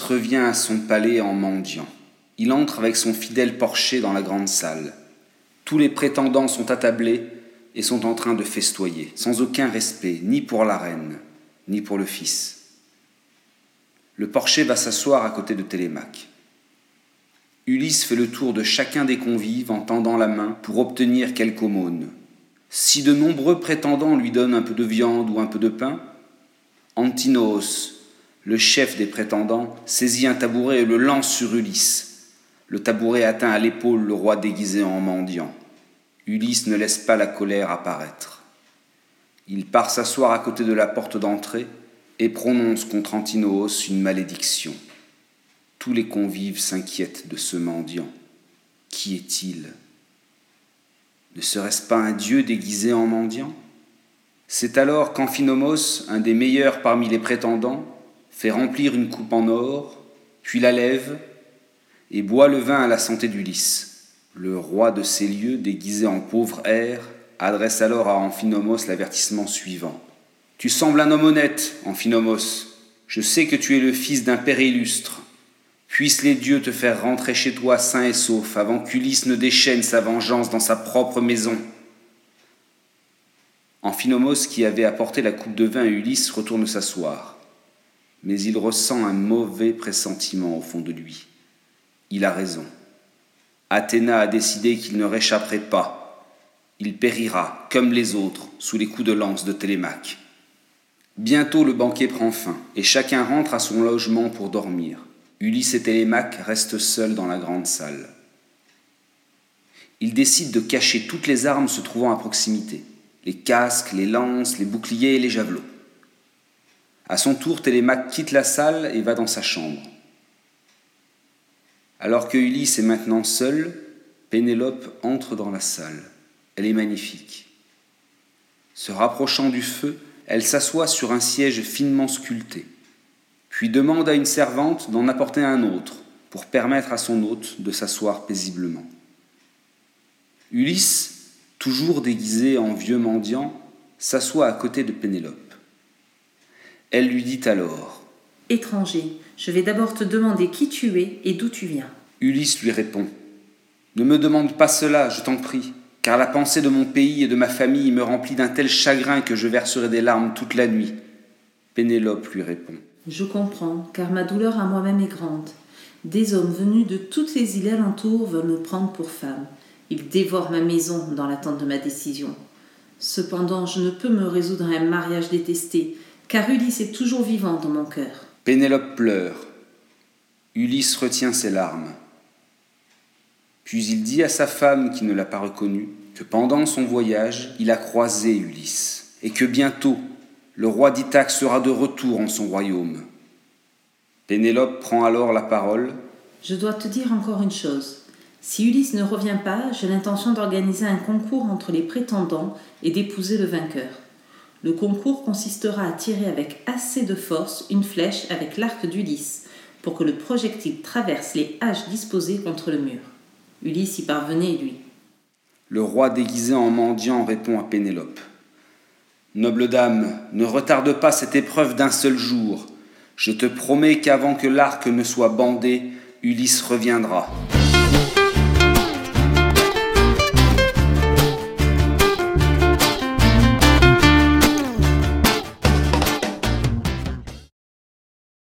revient à son palais en mendiant. Il entre avec son fidèle porcher dans la grande salle. Tous les prétendants sont attablés et sont en train de festoyer, sans aucun respect, ni pour la reine, ni pour le fils. Le porcher va s'asseoir à côté de Télémaque. Ulysse fait le tour de chacun des convives en tendant la main pour obtenir quelque aumône. Si de nombreux prétendants lui donnent un peu de viande ou un peu de pain, Antinos, le chef des prétendants, saisit un tabouret et le lance sur Ulysse. Le tabouret atteint à l'épaule le roi déguisé en mendiant. Ulysse ne laisse pas la colère apparaître. Il part s'asseoir à côté de la porte d'entrée et prononce contre Antinos une malédiction. Tous les convives s'inquiètent de ce mendiant. Qui est-il? Ne serait-ce pas un dieu déguisé en mendiant? C'est alors qu'Amphinomos, un des meilleurs parmi les prétendants, fait remplir une coupe en or, puis la lève, et boit le vin à la santé d'Ulysse. Le roi de ces lieux, déguisé en pauvre air, adresse alors à Amphinomos l'avertissement suivant. Tu sembles un homme honnête, Amphinomos. Je sais que tu es le fils d'un père illustre. Puissent les dieux te faire rentrer chez toi sain et sauf avant qu'Ulysse ne déchaîne sa vengeance dans sa propre maison. Amphinomos, qui avait apporté la coupe de vin à Ulysse, retourne s'asseoir mais il ressent un mauvais pressentiment au fond de lui. Il a raison. Athéna a décidé qu'il ne réchapperait pas. Il périra, comme les autres, sous les coups de lance de Télémaque. Bientôt le banquet prend fin, et chacun rentre à son logement pour dormir. Ulysse et Télémaque restent seuls dans la grande salle. Ils décident de cacher toutes les armes se trouvant à proximité, les casques, les lances, les boucliers et les javelots. À son tour, Télémaque quitte la salle et va dans sa chambre. Alors que Ulysse est maintenant seul, Pénélope entre dans la salle. Elle est magnifique. Se rapprochant du feu, elle s'assoit sur un siège finement sculpté, puis demande à une servante d'en apporter un autre pour permettre à son hôte de s'asseoir paisiblement. Ulysse, toujours déguisé en vieux mendiant, s'assoit à côté de Pénélope. Elle lui dit alors Étranger, je vais d'abord te demander qui tu es et d'où tu viens. Ulysse lui répond Ne me demande pas cela, je t'en prie, car la pensée de mon pays et de ma famille me remplit d'un tel chagrin que je verserai des larmes toute la nuit. Pénélope lui répond Je comprends, car ma douleur à moi-même est grande. Des hommes venus de toutes les îles alentours veulent me prendre pour femme. Ils dévorent ma maison dans l'attente de ma décision. Cependant, je ne peux me résoudre à un mariage détesté, car Ulysse est toujours vivant dans mon cœur. Pénélope pleure. Ulysse retient ses larmes. Puis il dit à sa femme qui ne l'a pas reconnu que pendant son voyage, il a croisé Ulysse, et que bientôt le roi d'Ithaque sera de retour en son royaume. Pénélope prend alors la parole. Je dois te dire encore une chose. Si Ulysse ne revient pas, j'ai l'intention d'organiser un concours entre les prétendants et d'épouser le vainqueur. Le concours consistera à tirer avec assez de force une flèche avec l'arc d'Ulysse pour que le projectile traverse les haches disposées contre le mur. Ulysse y parvenait, lui. Le roi déguisé en mendiant répond à Pénélope. Noble dame, ne retarde pas cette épreuve d'un seul jour. Je te promets qu'avant que l'arc ne soit bandé, Ulysse reviendra.